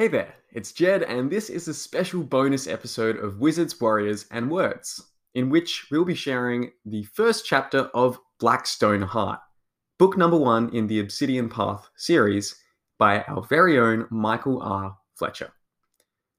Hey there, it's Jed, and this is a special bonus episode of Wizards, Warriors, and Words, in which we'll be sharing the first chapter of Blackstone Heart, book number one in the Obsidian Path series by our very own Michael R. Fletcher.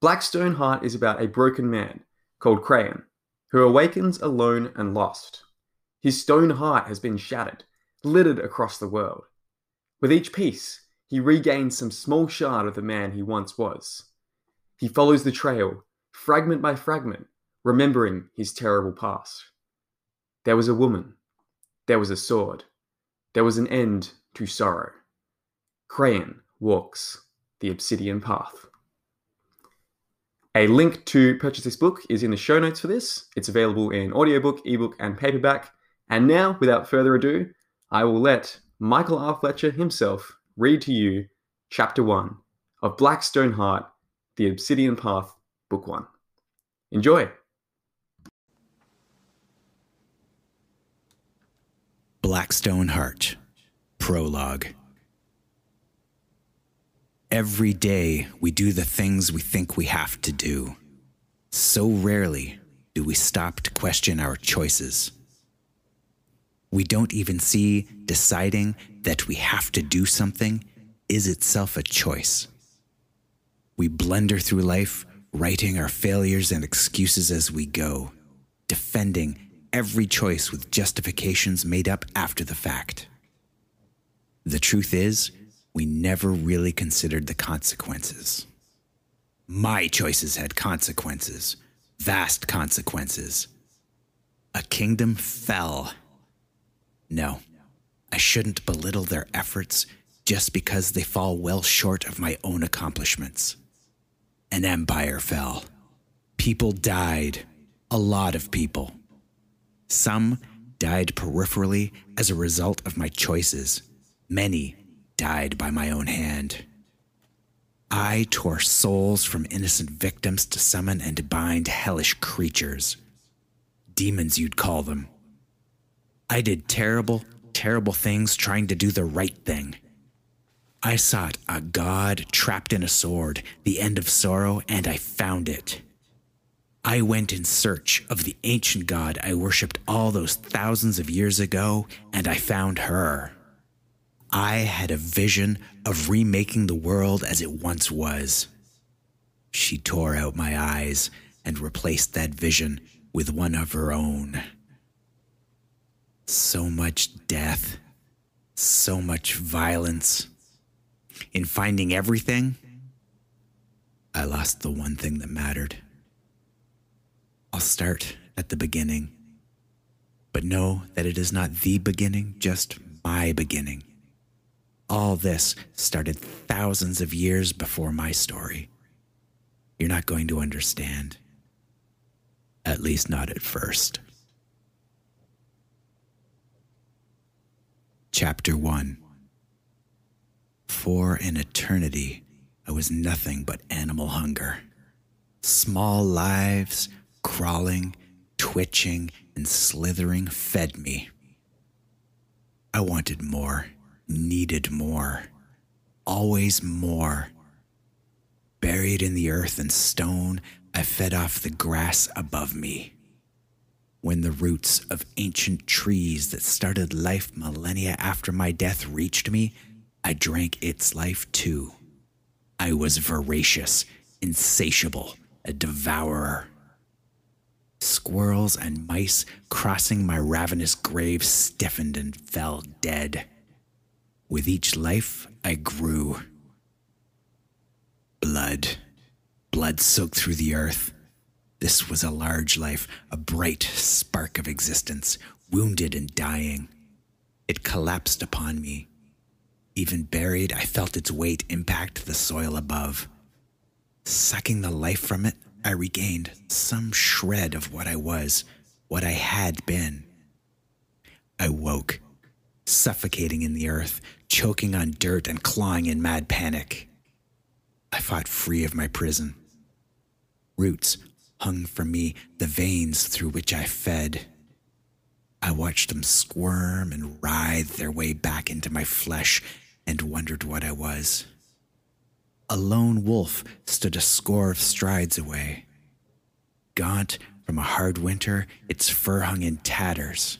Blackstone Heart is about a broken man called Khraen, who awakens alone and lost. His stone heart has been shattered, littered across the world. With each piece, he regains some small shard of the man he once was. He follows the trail, fragment by fragment, remembering his terrible past. There was a woman. There was a sword. There was an end to sorrow. Khraen walks the obsidian path. A link to purchase this book is in the show notes for this. It's available in audiobook, ebook, and paperback. And now, without further ado, I will let Michael R. Fletcher himself read to you Chapter 1 of Blackstone Heart, The Obsidian Path, Book 1. Enjoy! Blackstone Heart, Prologue. Every day we do the things we think we have to do. So rarely do we stop to question our choices. We don't even see deciding that we have to do something is itself a choice. We blunder through life, writing our failures and excuses as we go, defending every choice with justifications made up after the fact. The truth is, we never really considered the consequences. My choices had consequences, vast consequences. A kingdom fell. No, I shouldn't belittle their efforts just because they fall well short of my own accomplishments. An empire fell. People died. A lot of people. Some died peripherally as a result of my choices. Many died by my own hand. I tore souls from innocent victims to summon and bind hellish creatures. Demons, you'd call them. I did terrible, terrible things trying to do the right thing. I sought a god trapped in a sword, the end of sorrow, and I found it. I went in search of the ancient god I worshipped all those thousands of years ago, and I found her. I had a vision of remaking the world as it once was. She tore out my eyes and replaced that vision with one of her own. So much death, so much violence. In finding everything, I lost the one thing that mattered. I'll start at the beginning, but know that it is not the beginning, just my beginning. All this started thousands of years before my story. you're not going to understand. At least not at first. Chapter 1 For an eternity, I was nothing but animal hunger. Small lives, crawling, twitching, and slithering, fed me. I wanted more, needed more, always more. Buried in the earth and stone, I fed off the grass above me when the roots of ancient trees that started life millennia after my death reached me, I drank its life too. I was voracious, insatiable, a devourer. Squirrels and mice crossing my ravenous grave stiffened and fell dead. With each life, I grew. Blood. Blood soaked through the earth this was a large life, a bright spark of existence, wounded and dying. It collapsed upon me. Even buried, I felt its weight impact the soil above. Sucking the life from it, I regained some shred of what I was, what I had been. I woke, suffocating in the earth, choking on dirt and clawing in mad panic. I fought free of my prison. Roots hung from me the veins through which I fed. I watched them squirm and writhe their way back into my flesh and wondered what I was. A lone wolf stood a score of strides away. Gaunt from a hard winter, its fur hung in tatters.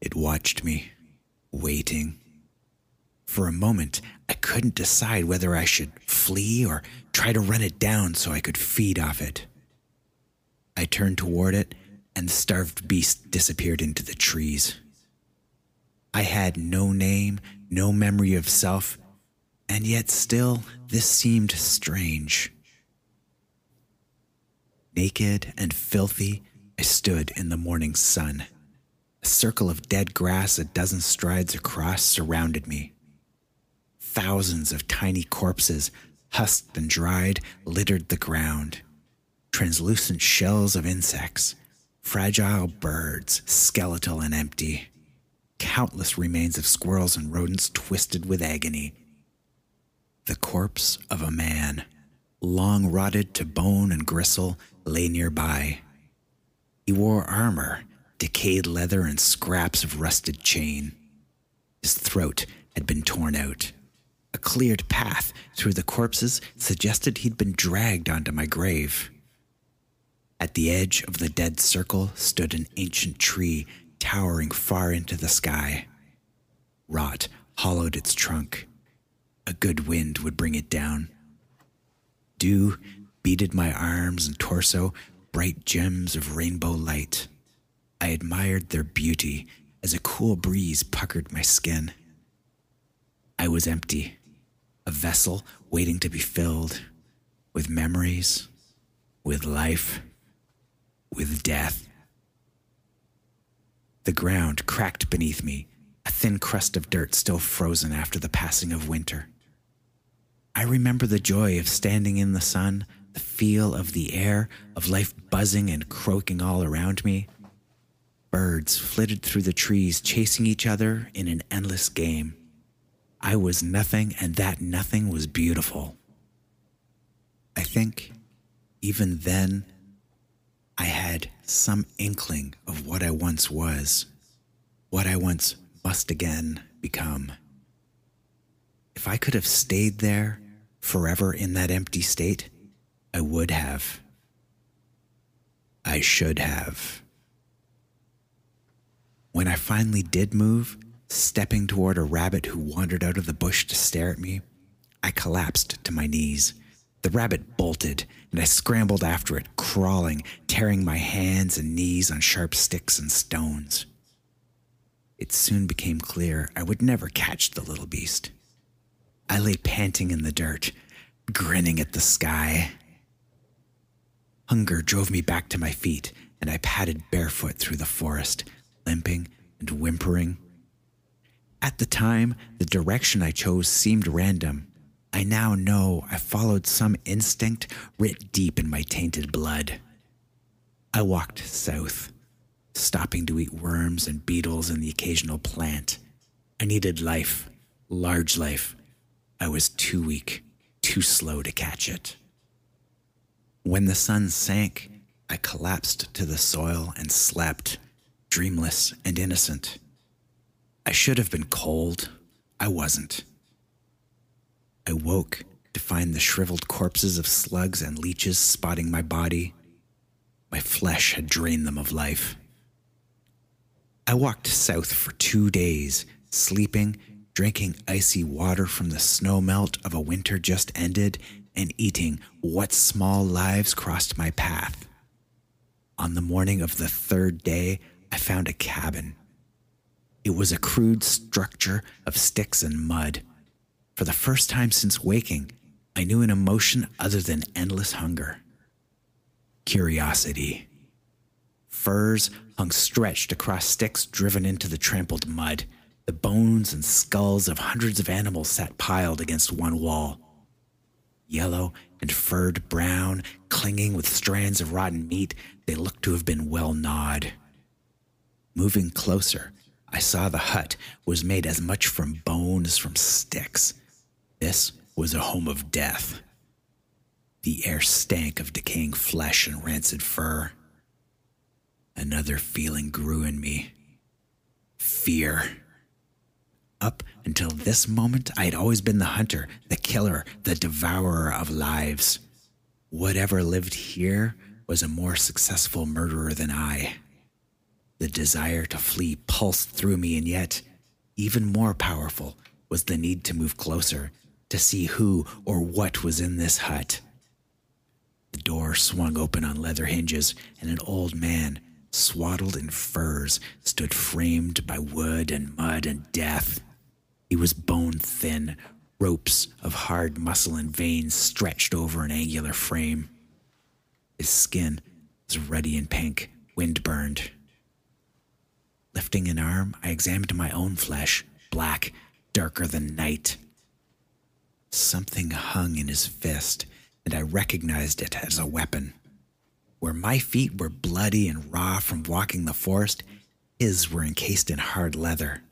It watched me, waiting. For a moment, I couldn't decide whether I should flee or try to run it down so I could feed off it. I turned toward it, and the starved beast disappeared into the trees. I had no name, no memory of self, and yet still this seemed strange. Naked and filthy, I stood in the morning sun. A circle of dead grass a dozen strides across surrounded me. Thousands of tiny corpses husked and dried, littered the ground. Translucent shells of insects, fragile birds, skeletal and empty. Countless remains of squirrels and rodents twisted with agony. The corpse of a man, long rotted to bone and gristle, lay nearby. He wore armor, decayed leather, and scraps of rusted chain. His throat had been torn out. A cleared path through the corpses suggested he'd been dragged onto my grave. At the edge of the dead circle stood an ancient tree towering far into the sky. Rot hollowed its trunk. A good wind would bring it down. Dew beaded my arms and torso, bright gems of rainbow light. I admired their beauty as a cool breeze puckered my skin. I was empty a vessel waiting to be filled with memories, with life, with death. The ground cracked beneath me, a thin crust of dirt still frozen after the passing of winter. I remember the joy of standing in the sun, the feel of the air, of life buzzing and croaking all around me. Birds flitted through the trees, chasing each other in an endless game. I was nothing, and that nothing was beautiful. I think even then, I had some inkling of what I once was, what I once must again become. If I could have stayed there forever in that empty state, I would have. I should have. When I finally did move, Stepping toward a rabbit who wandered out of the bush to stare at me, I collapsed to my knees. The rabbit bolted, and I scrambled after it, crawling, tearing my hands and knees on sharp sticks and stones. It soon became clear I would never catch the little beast. I lay panting in the dirt, grinning at the sky. Hunger drove me back to my feet, and I padded barefoot through the forest, limping and whimpering at the time, the direction I chose seemed random. I now know I followed some instinct writ deep in my tainted blood. I walked south, stopping to eat worms and beetles and the occasional plant. I needed life, large life. I was too weak, too slow to catch it. When the sun sank, I collapsed to the soil and slept, dreamless and innocent. I should have been cold. I wasn't. I woke to find the shriveled corpses of slugs and leeches spotting my body. My flesh had drained them of life. I walked south for two days, sleeping, drinking icy water from the snow melt of a winter just ended, and eating what small lives crossed my path. On the morning of the third day, I found a cabin. It was a crude structure of sticks and mud. For the first time since waking, I knew an emotion other than endless hunger curiosity. Furs hung stretched across sticks driven into the trampled mud. The bones and skulls of hundreds of animals sat piled against one wall. Yellow and furred brown, clinging with strands of rotten meat, they looked to have been well gnawed. Moving closer, I saw the hut was made as much from bone as from sticks. This was a home of death. The air stank of decaying flesh and rancid fur. Another feeling grew in me fear. Up until this moment, I had always been the hunter, the killer, the devourer of lives. Whatever lived here was a more successful murderer than I. The desire to flee pulsed through me, and yet, even more powerful was the need to move closer, to see who or what was in this hut. The door swung open on leather hinges, and an old man, swaddled in furs, stood framed by wood and mud and death. He was bone thin, ropes of hard muscle and veins stretched over an angular frame. His skin was ruddy and pink, wind burned. Lifting an arm, I examined my own flesh, black, darker than night. Something hung in his fist, and I recognized it as a weapon. Where my feet were bloody and raw from walking the forest, his were encased in hard leather.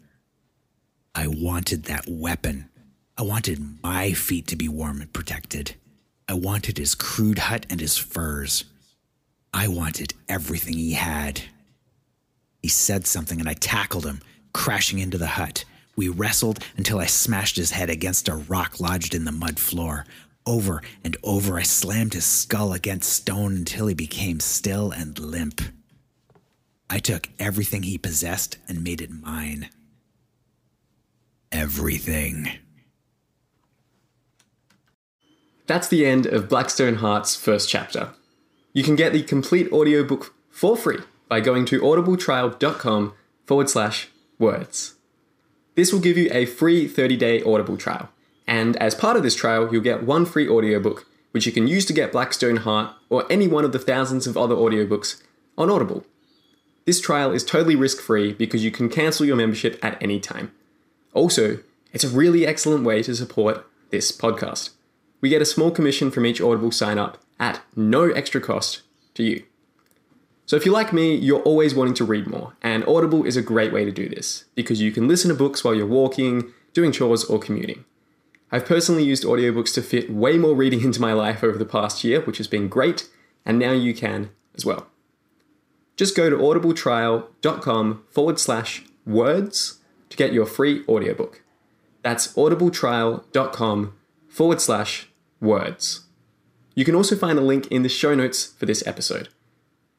I wanted that weapon. I wanted my feet to be warm and protected. I wanted his crude hut and his furs. I wanted everything he had. He said something and I tackled him, crashing into the hut. We wrestled until I smashed his head against a rock lodged in the mud floor. Over and over, I slammed his skull against stone until he became still and limp. I took everything he possessed and made it mine everything. That's the end of Blackstone Heart's first chapter. You can get the complete audiobook for free by going to audibletrial.com forward slash words. This will give you a free 30 day Audible trial. And as part of this trial, you'll get one free audiobook, which you can use to get Blackstone Heart or any one of the thousands of other audiobooks on Audible. This trial is totally risk free because you can cancel your membership at any time. Also, it's a really excellent way to support this podcast. We get a small commission from each Audible sign up at no extra cost to you. So if you're like me, you're always wanting to read more, and Audible is a great way to do this because you can listen to books while you're walking, doing chores, or commuting. I've personally used audiobooks to fit way more reading into my life over the past year, which has been great, and now you can as well. Just go to audibletrial.com forward slash words to get your free audiobook. That's audibletrial.com forward slash words. You can also find a link in the show notes for this episode.